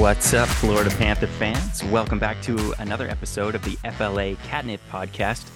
What's up, Florida Panther fans? Welcome back to another episode of the FLA Catnip Podcast.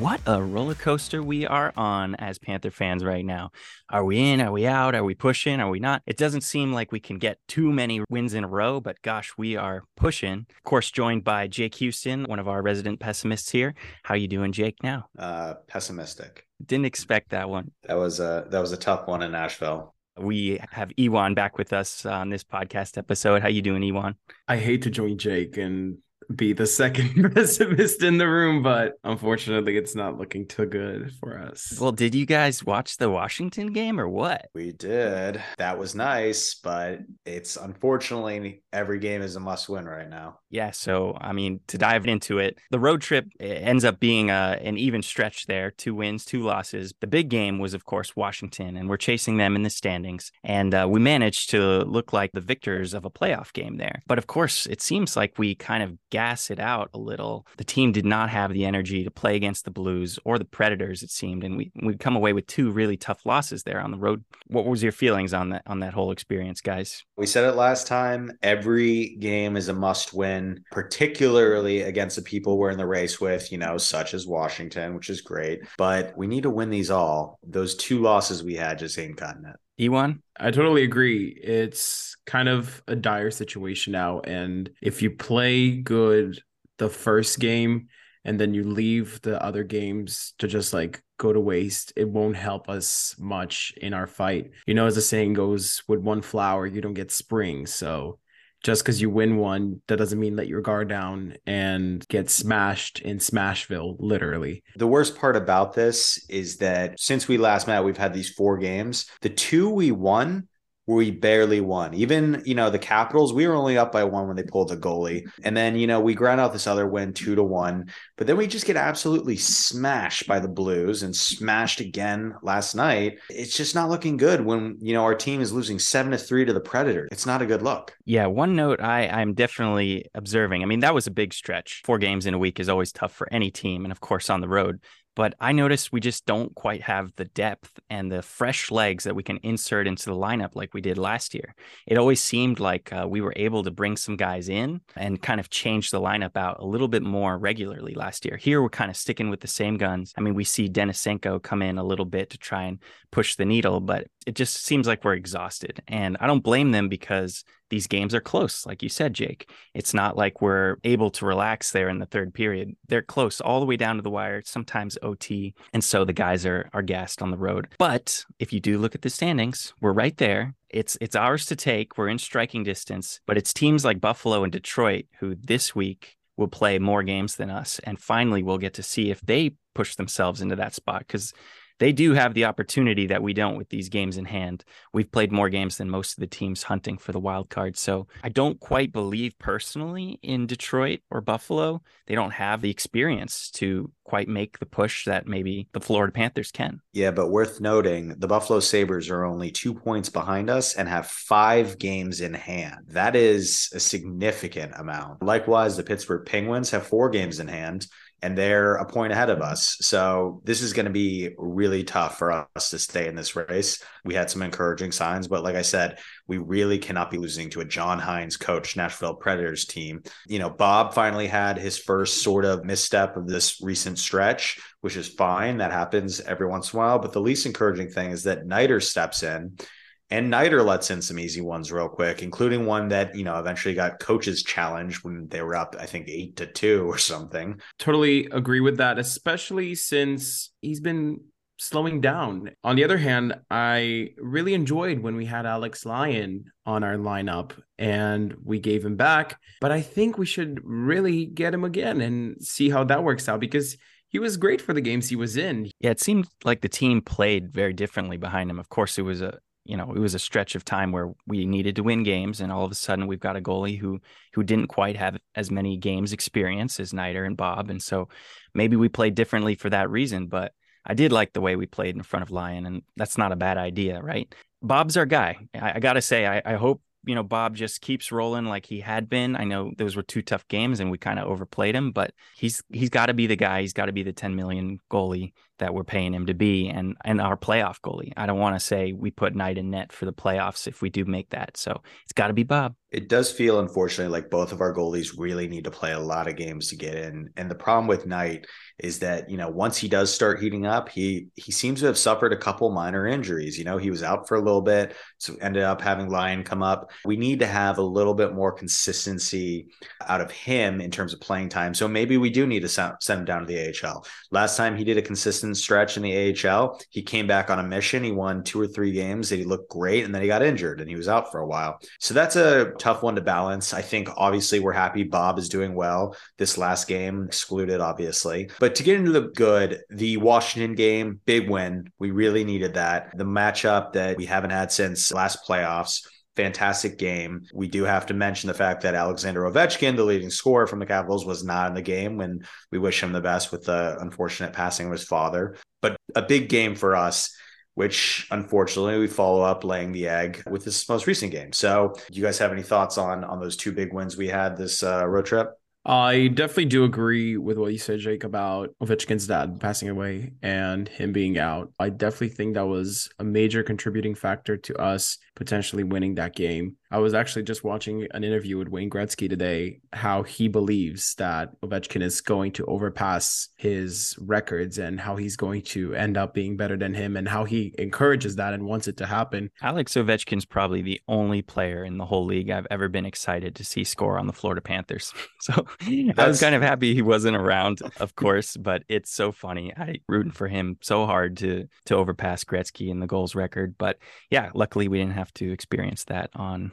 What a roller coaster we are on as Panther fans right now. Are we in? Are we out? Are we pushing? Are we not? It doesn't seem like we can get too many wins in a row, but gosh, we are pushing. Of course, joined by Jake Houston, one of our resident pessimists here. How you doing, Jake? Now, uh, pessimistic. Didn't expect that one. That was a that was a tough one in Nashville. We have Ioan back with us on this podcast episode. How you doing, Ioan? I hate to join Jake and be the second pessimist in the room, but unfortunately, it's not looking too good for us. Well, did you guys watch the Washington game or what? We did. That was nice, but it's unfortunately every game is a must win right now. Yeah. So, I mean, to dive into it, the road trip ends up being a, an even stretch there two wins, two losses. The big game was, of course, Washington, and we're chasing them in the standings. And uh, we managed to look like the victors of a playoff game there. But of course, it seems like we kind of gas it out a little. The team did not have the energy to play against the Blues or the Predators, it seemed, and we we come away with two really tough losses there on the road. What was your feelings on that on that whole experience, guys? We said it last time. Every game is a must win, particularly against the people we're in the race with, you know, such as Washington, which is great. But we need to win these all. Those two losses we had just ain't cutting it. Ioan? I totally agree. It's kind of a dire situation now. And if you play good the first game and then you leave the other games to just like go to waste, it won't help us much in our fight. You know, as the saying goes, with one flower, you don't get spring. So just because you win one, that doesn't mean let your guard down and get smashed in Smashville, literally. The worst part about this is that since we last met, we've had these four games. The two we won we barely won. Even, you know, the Capitals, we were only up by one when they pulled the goalie. And then, you know, we ground out this other win two to one. But then we just get absolutely smashed by the Blues and smashed again last night. It's just not looking good when, you know, our team is losing seven to three to the Predator. It's not a good look. Yeah. One note I, I'm definitely observing. I mean, that was a big stretch. Four games in a week is always tough for any team. And of course, on the road but I noticed we just don't quite have the depth and the fresh legs that we can insert into the lineup like we did last year. It always seemed like uh, we were able to bring some guys in and kind of change the lineup out a little bit more regularly last year. Here we're kind of sticking with the same guns. I mean, we see Denisenko come in a little bit to try and push the needle, but it just seems like we're exhausted. And I don't blame them because these games are close, like you said, Jake. It's not like we're able to relax there in the third period. They're close all the way down to the wire, sometimes OT. And so the guys are are gassed on the road. But if you do look at the standings, we're right there. It's it's ours to take. We're in striking distance, but it's teams like Buffalo and Detroit who this week will play more games than us. And finally we'll get to see if they push themselves into that spot because they do have the opportunity that we don't with these games in hand. We've played more games than most of the teams hunting for the wild card. So I don't quite believe personally in Detroit or Buffalo. They don't have the experience to quite make the push that maybe the Florida Panthers can. Yeah, but worth noting, the Buffalo Sabres are only two points behind us and have five games in hand. That is a significant amount. Likewise, the Pittsburgh Penguins have four games in hand and they're a point ahead of us. So this is going to be really tough for us to stay in this race. We had some encouraging signs, but like I said, we really cannot be losing to a John Hynes coach Nashville Predators team. You know, Bob finally had his first sort of misstep of this recent stretch, which is fine. That happens every once in a while. But the least encouraging thing is that Knight steps in and Knight lets in some easy ones real quick, including one that, you know, eventually got coaches challenged when they were up, I think, eight to two or something. Totally agree with that, especially since he's been slowing down. On the other hand, I really enjoyed when we had Alex Lyon on our lineup and we gave him back. But I think we should really get him again and see how that works out because he was great for the games he was in. Yeah, it seemed like the team played very differently behind him. Of course, it was a you know, it was a stretch of time where we needed to win games, and all of a sudden we've got a goalie who who didn't quite have as many games experience as Knight and Bob, and so maybe we played differently for that reason. But I did like the way we played in front of Lyon, and that's not a bad idea, right? Bob's our guy. I, I gotta say, I, I hope you know Bob just keeps rolling like he had been. I know those were two tough games and we kind of overplayed him, but he's he's got to be the guy. He's got to be the 10 million goalie that we're paying him to be and and our playoff goalie. I don't want to say we put Knight in net for the playoffs if we do make that. So it's got to be Bob. It does feel, unfortunately, like both of our goalies really need to play a lot of games to get in. And the problem with Knight is that you know once he does start heating up, he he seems to have suffered a couple minor injuries. You know, he was out for a little bit, so ended up having Lyon come up. We need to have a little bit more consistency out of him in terms of playing time. So maybe we do need to send him down to the AHL. Last time he did a consistent stretch in the AHL, he came back on a mission. He won two or three games he looked great, and then he got injured and he was out for a while. So that's a tough one to balance. I think obviously we're happy Bob is doing well this last game, excluded obviously. But to get into the good, the Washington game, big win. We really needed that. The matchup that we haven't had since last playoffs fantastic game. We do have to mention the fact that Alexander Ovechkin, the leading scorer from the Capitals, was not in the game when we wish him the best with the unfortunate passing of his father. But a big game for us, which unfortunately we follow up laying the egg with this most recent game. So, you guys have any thoughts on on those two big wins we had this uh, road trip? I definitely do agree with what you said, Jake, about Ovechkin's dad passing away and him being out. I definitely think that was a major contributing factor to us potentially winning that game. I was actually just watching an interview with Wayne Gretzky today, how he believes that Ovechkin is going to overpass his records and how he's going to end up being better than him and how he encourages that and wants it to happen. Alex Ovechkin's probably the only player in the whole league I've ever been excited to see score on the Florida Panthers. So. I was kind of happy he wasn't around, of course, but it's so funny. I rooting for him so hard to to overpass Gretzky in the goals record. But yeah, luckily we didn't have to experience that on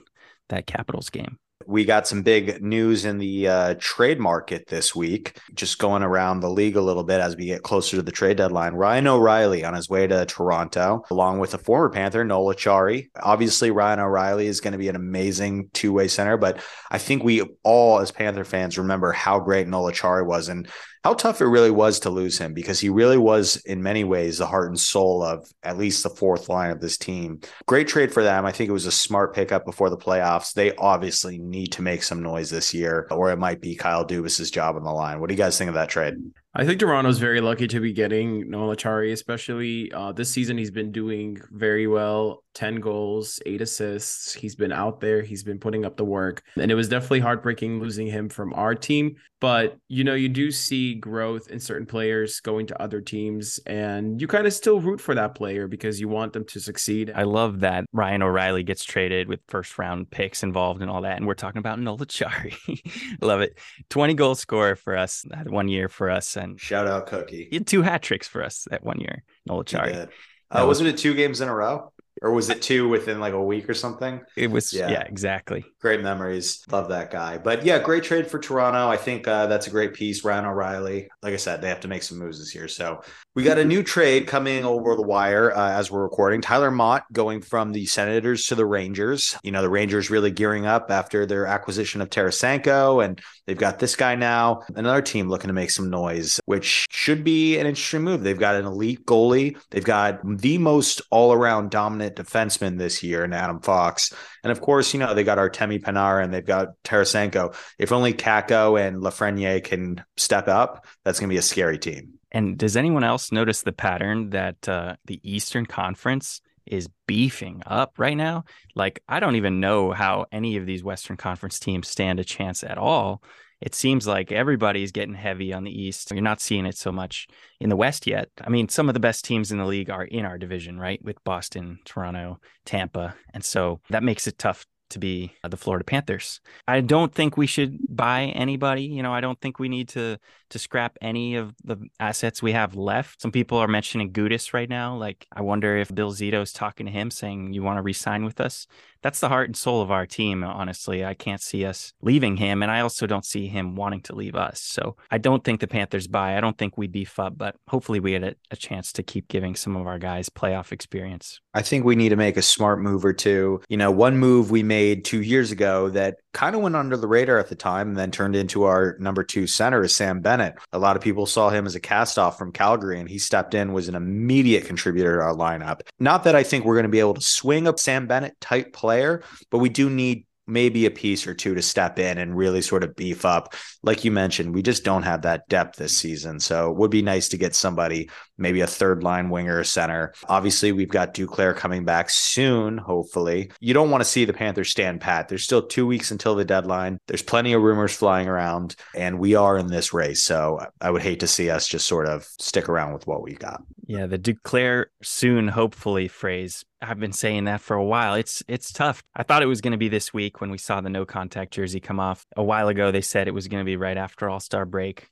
that Capitals game. We got some big news in the uh, trade market this week, just going around the league a little bit as we get closer to the trade deadline. Ryan O'Reilly on his way to Toronto, along with a former Panther, Noel Acciari. Obviously, Ryan O'Reilly is going to be an amazing two way center, but I think we all, as Panther fans, remember how great Noel Acciari was. And how tough it really was to lose him because he really was in many ways the heart and soul of at least the fourth line of this team. Great trade for them. I think it was a smart pickup before the playoffs. They obviously need to make some noise this year, or it might be Kyle Dubas's job on the line. What do you guys think of that trade? I think Toronto's very lucky to be getting Noel Acciari, especially uh, this season. He's been doing very well 10 goals, eight assists. He's been out there, he's been putting up the work. And it was definitely heartbreaking losing him from our team. But, you know, you do see growth in certain players going to other teams, and you kind of still root for that player because you want them to succeed. I love that Ryan O'Reilly gets traded with first round picks involved and all that. And we're talking about Noel Acciari. love it. 20 goal scorer for us that one year for us and shout out Cookie. He had two hat tricks for us that one year. Noel Acciari. Uh, wasn't it two games in a row? or was it two within like a week or something? It was, yeah, yeah exactly. Great memories. Love that guy. But yeah, great trade for Toronto. I think uh, that's a great piece. Ryan O'Reilly. Like I said, they have to make some moves this year. So we got a new trade coming over the wire uh, as we're recording. Tyler Motte going from the Senators to the Rangers. You know, the Rangers really gearing up after their acquisition of Tarasenko, and they've got this guy now. Another team looking to make some noise, which should be an interesting move. They've got an elite goalie. They've got the most all around dominant defenseman this year in Adam Fox. And of course, you know, they got Artemi Panarin and they've got Tarasenko. If only Kakko and Lafreniere can step up, that's going to be a scary team. And does anyone else notice the pattern that uh, the Eastern Conference is beefing up right now? Like, I don't even know how any of these Western Conference teams stand a chance at all it seems like everybody's getting heavy on the East. You're not seeing it so much in the West yet. I mean, some of the best teams in the league are in our division, right? With Boston, Toronto, Tampa. And so that makes it tough to be uh, the Florida Panthers. I don't think we should buy anybody. You know, I don't think we need to to scrap any of the assets we have left. Some people are mentioning Gudas right now. Like, I wonder if Bill Zito is talking to him saying, You want to resign with us? That's the heart and soul of our team, honestly. I can't see us leaving him. And I also don't see him wanting to leave us. So I don't think the Panthers buy. I don't think we beef up, but hopefully we get a, a chance to keep giving some of our guys playoff experience. I think we need to make a smart move or two. You know, one move we made two years ago that kind of went under the radar at the time and then turned into our number two center is Sam Bennett. A lot of people saw him as a cast off from Calgary and he stepped in, was an immediate contributor to our lineup. Not that I think we're going to be able to swing a Sam Bennett type player, but we do need maybe a piece or two to step in and really sort of beef up. Like you mentioned, we just don't have that depth this season. So it would be nice to get somebody, maybe a third line winger or center. Obviously, we've got Duclair coming back soon, hopefully. You don't want to see the Panthers stand pat. There's still two weeks until the deadline. There's plenty of rumors flying around, and we are in this race. So I would hate to see us just sort of stick around with what we got. Yeah, the Duclair soon, hopefully phrase. I've been saying that for a while. It's it's tough. I thought it was going to be this week when we saw the no contact jersey come off. A while ago, they said it was going to be right after All Star break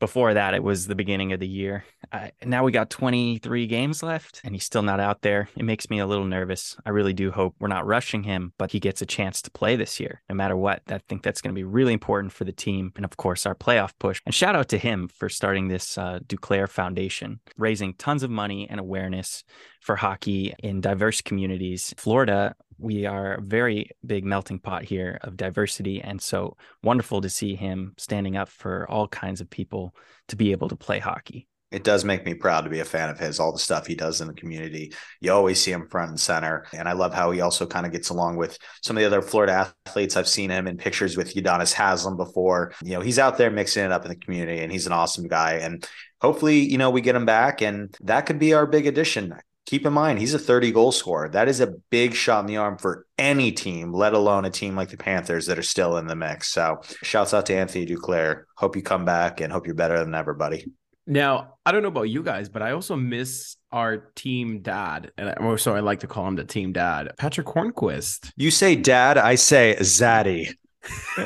before that, it was the beginning of the year. I, now we got 23 games left and he's still not out there. It makes me a little nervous. I really do hope we're not rushing him, but he gets a chance to play this year, no matter what. I think that's going to be really important for the team and, of course, our playoff push. And shout out to him for starting this uh, Duclair Foundation, raising tons of money and awareness for hockey in diverse communities. Florida we are a very big melting pot here of diversity. And so wonderful to see him standing up for all kinds of people to be able to play hockey. It does make me proud to be a fan of his, all the stuff he does in the community. You always see him front and center. And I love how he also kind of gets along with some of the other Florida athletes. I've seen him in pictures with Udonis Haslem before. You know, he's out there mixing it up in the community and he's an awesome guy. And hopefully, you know, we get him back and that could be our big addition keep in mind he's a 30 goal scorer. That is a big shot in the arm for any team, let alone a team like the Panthers that are still in the mix. So shouts out to Anthony Duclair. Hope you come back and hope you're better than ever, buddy. Now, I don't know about you guys, but I also miss our team dad. And I, so I like to call him the team dad, Patric Hornqvist. You say dad, I say zaddy.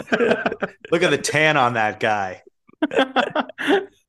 Look at the tan on that guy.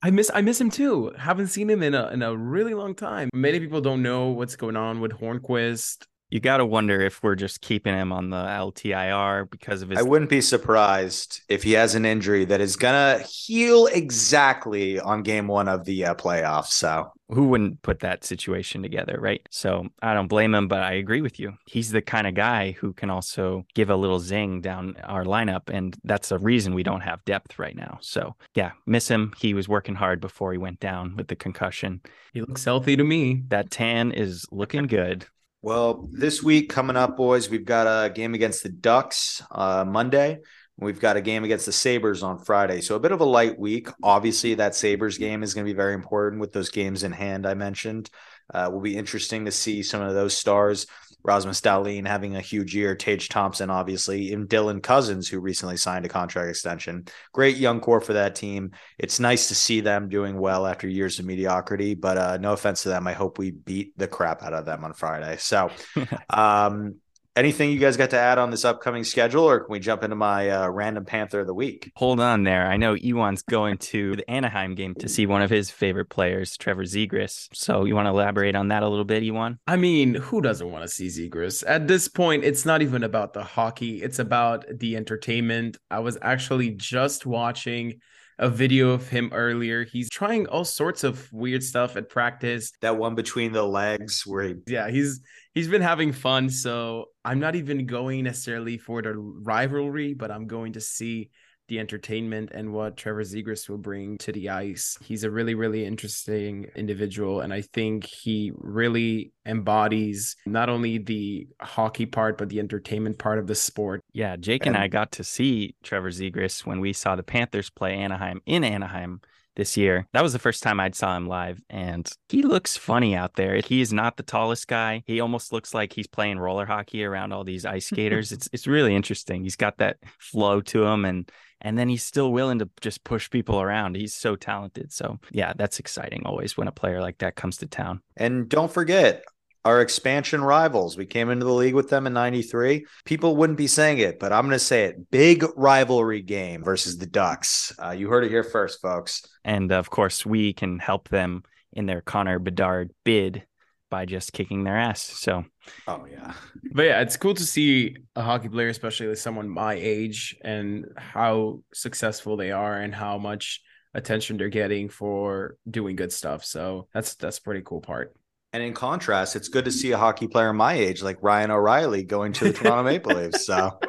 I miss I miss him too. Haven't seen him in a in a really long time. Many people don't know what's going on with Hornqvist. You got to wonder if we're just keeping him on the LTIR because of his. I wouldn't be surprised if he has an injury that is gonna heal exactly on game one of the uh, playoffs. So who wouldn't put that situation together, right? So I don't blame him, but I agree with you. He's the kind of guy who can also give a little zing down our lineup, and that's the reason we don't have depth right now. So yeah, miss him. He was working hard before he went down with the concussion. He looks healthy to me. That tan is looking good. Well, this week coming up, boys, we've got a game against the Ducks uh, Monday. We've got a game against the Sabres on Friday. So a bit of a light week. Obviously, that Sabres game is going to be very important with those games in hand I mentioned. Uh, will be interesting to see some of those stars. Rasmus Dahlin having a huge year, Tage Thompson, obviously, and Dylan Cozens, who recently signed a contract extension. Great young core for that team. It's nice to see them doing well after years of mediocrity, but uh, no offense to them. I hope we beat the crap out of them on Friday. So, um, anything you guys got to add on this upcoming schedule, or can we jump into my uh, random Panther of the week? Hold on there. I know Ioan's going to the Anaheim game to see one of his favorite players, Trevor Zegras. So you want to elaborate on that a little bit, Ioan? I mean, who doesn't want to see Zegras? At this point, it's not even about the hockey; it's about the entertainment. I was actually just watching a video of him earlier. He's trying all sorts of weird stuff at practice. That one between the legs where he Yeah, he's he's been having fun. So I'm not even going necessarily for the rivalry, but I'm going to see the entertainment and what Trevor Zegras will bring to the ice. He's a really, really interesting individual. And I think he really embodies not only the hockey part, but the entertainment part of the sport. Yeah, Jake and, and I got to see Trevor Zegras when we saw the Panthers play Anaheim in Anaheim this year. That was the first time I'd saw him live, and he looks funny out there. He is not the tallest guy. He almost looks like he's playing roller hockey around all these ice skaters. it's it's really interesting. He's got that flow to him, and and then he's still willing to just push people around. He's so talented. So yeah, that's exciting always when a player like that comes to town. And don't forget, our expansion rivals. We came into the league with them in 93. People wouldn't be saying it, but I'm going to say it. Big rivalry game versus the Ducks. Uh, you heard it here first, folks. And of course, we can help them in their Connor Bedard bid by just kicking their ass. So, oh yeah, but yeah, it's cool to see a hockey player, especially like someone my age, and how successful they are, and how much attention they're getting for doing good stuff. So that's that's pretty cool part. And in contrast, it's good to see a hockey player my age, like Ryan O'Reilly, going to the Toronto Maple Leafs. So,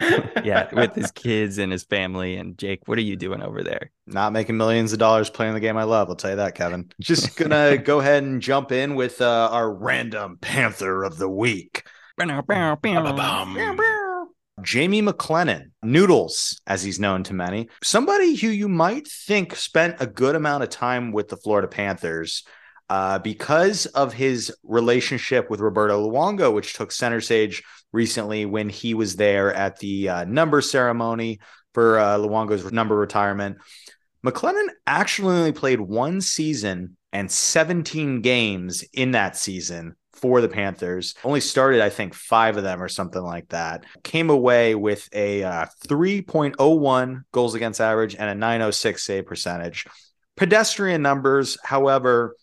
yeah, with his kids and his family. And Jake, what are you doing over there? Not making millions of dollars playing the game I love. I'll tell you that, Kevin. Just gonna go ahead and jump in with uh, our random Panther of the week. Jamie McLennan, Noodles, as he's known to many, somebody who you might think spent a good amount of time with the Florida Panthers. Uh, because of his relationship with Roberto Luongo, which took center stage recently when he was there at the uh, number ceremony for uh, Luongo's number retirement. McLennan actually only played one season and 17 games in that season for the Panthers. Only started, I think, five of them or something like that. Came away with a uh, 3.01 goals against average and a 906 save percentage. Pedestrian numbers, however,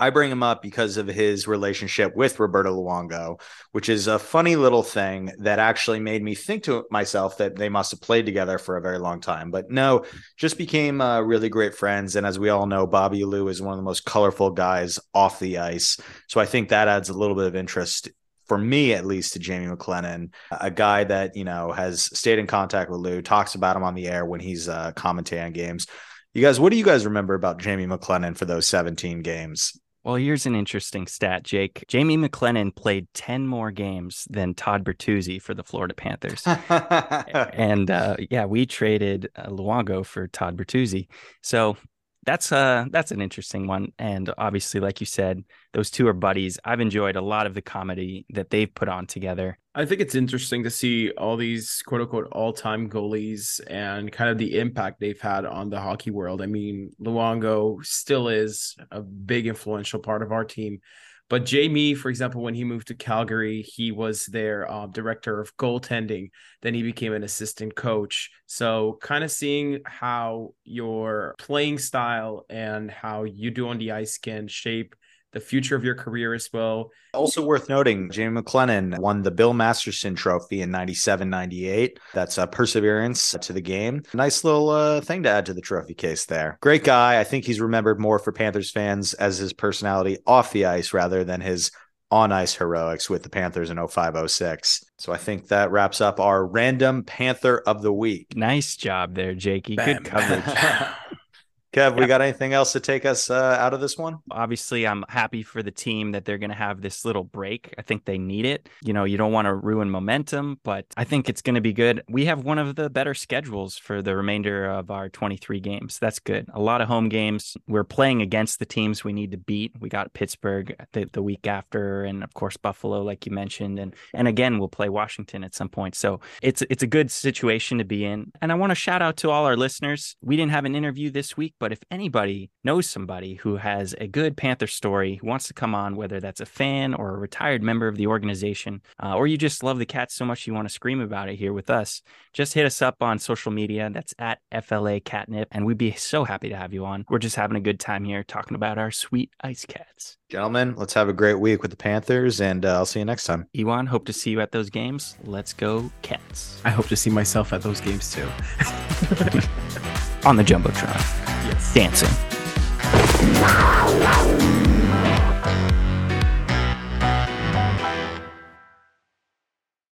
I bring him up because of his relationship with Roberto Luongo, which is a funny little thing that actually made me think to myself that they must have played together for a very long time. But no, just became uh, really great friends. And as we all know, Bobby Lou is one of the most colorful guys off the ice. So I think that adds a little bit of interest for me at least to Jamie McLennan, a guy that, you know, has stayed in contact with Lou, talks about him on the air when he's uh, commentating on games. You guys, what do you guys remember about Jamie McLennan for those 17 games? Well, here's an interesting stat, Jake. Jamie McLennan played 10 more games than Todd Bertuzzi for the Florida Panthers. and uh, yeah, we traded uh, Luongo for Todd Bertuzzi. So that's uh that's an interesting one and obviously like you said those two are buddies. I've enjoyed a lot of the comedy that they've put on together. I think it's interesting to see all these quote unquote all-time goalies and kind of the impact they've had on the hockey world. I mean luongo still is a big influential part of our team but Jamie, for example, when he moved to Calgary, he was their uh, director of goaltending. Then he became an assistant coach. So, kind of seeing how your playing style and how you do on the ice can shape the future of your career as well. Also worth noting, Jamie McLennan won the Bill Masterton Trophy in 97 98. That's a perseverance to the game. Nice little uh, thing to add to the trophy case there. Great guy. I think he's remembered more for Panthers fans as his personality off the ice rather than his on ice heroics with the Panthers in 0506. So I think that wraps up our random Panther of the week. Nice job there, Jakey. Good coverage. Kev, we got anything else to take us uh, out of this one? Obviously, I'm happy for the team that they're going to have this little break. I think they need it. You know, you don't want to ruin momentum, but I think it's going to be good. We have one of the better schedules for the remainder of our 23 games. That's good. A lot of home games. We're playing against the teams we need to beat. We got Pittsburgh the, the week after, and of course Buffalo, like you mentioned, and and again we'll play Washington at some point. So it's it's a good situation to be in. And I want to shout out to all our listeners. We didn't have an interview this week but if anybody knows somebody who has a good Panther story, who wants to come on, whether that's a fan or a retired member of the organization, uh, or you just love the Cats so much you want to scream about it here with us, just hit us up on social media. That's at FLA Catnip, and we'd be so happy to have you on. We're just having a good time here talking about our sweet Ice Cats. Gentlemen, let's have a great week with the Panthers, and uh, I'll see you next time. Ioan, hope to see you at those games. Let's go, Cats. I hope to see myself at those games too. on the Jumbotron dancing.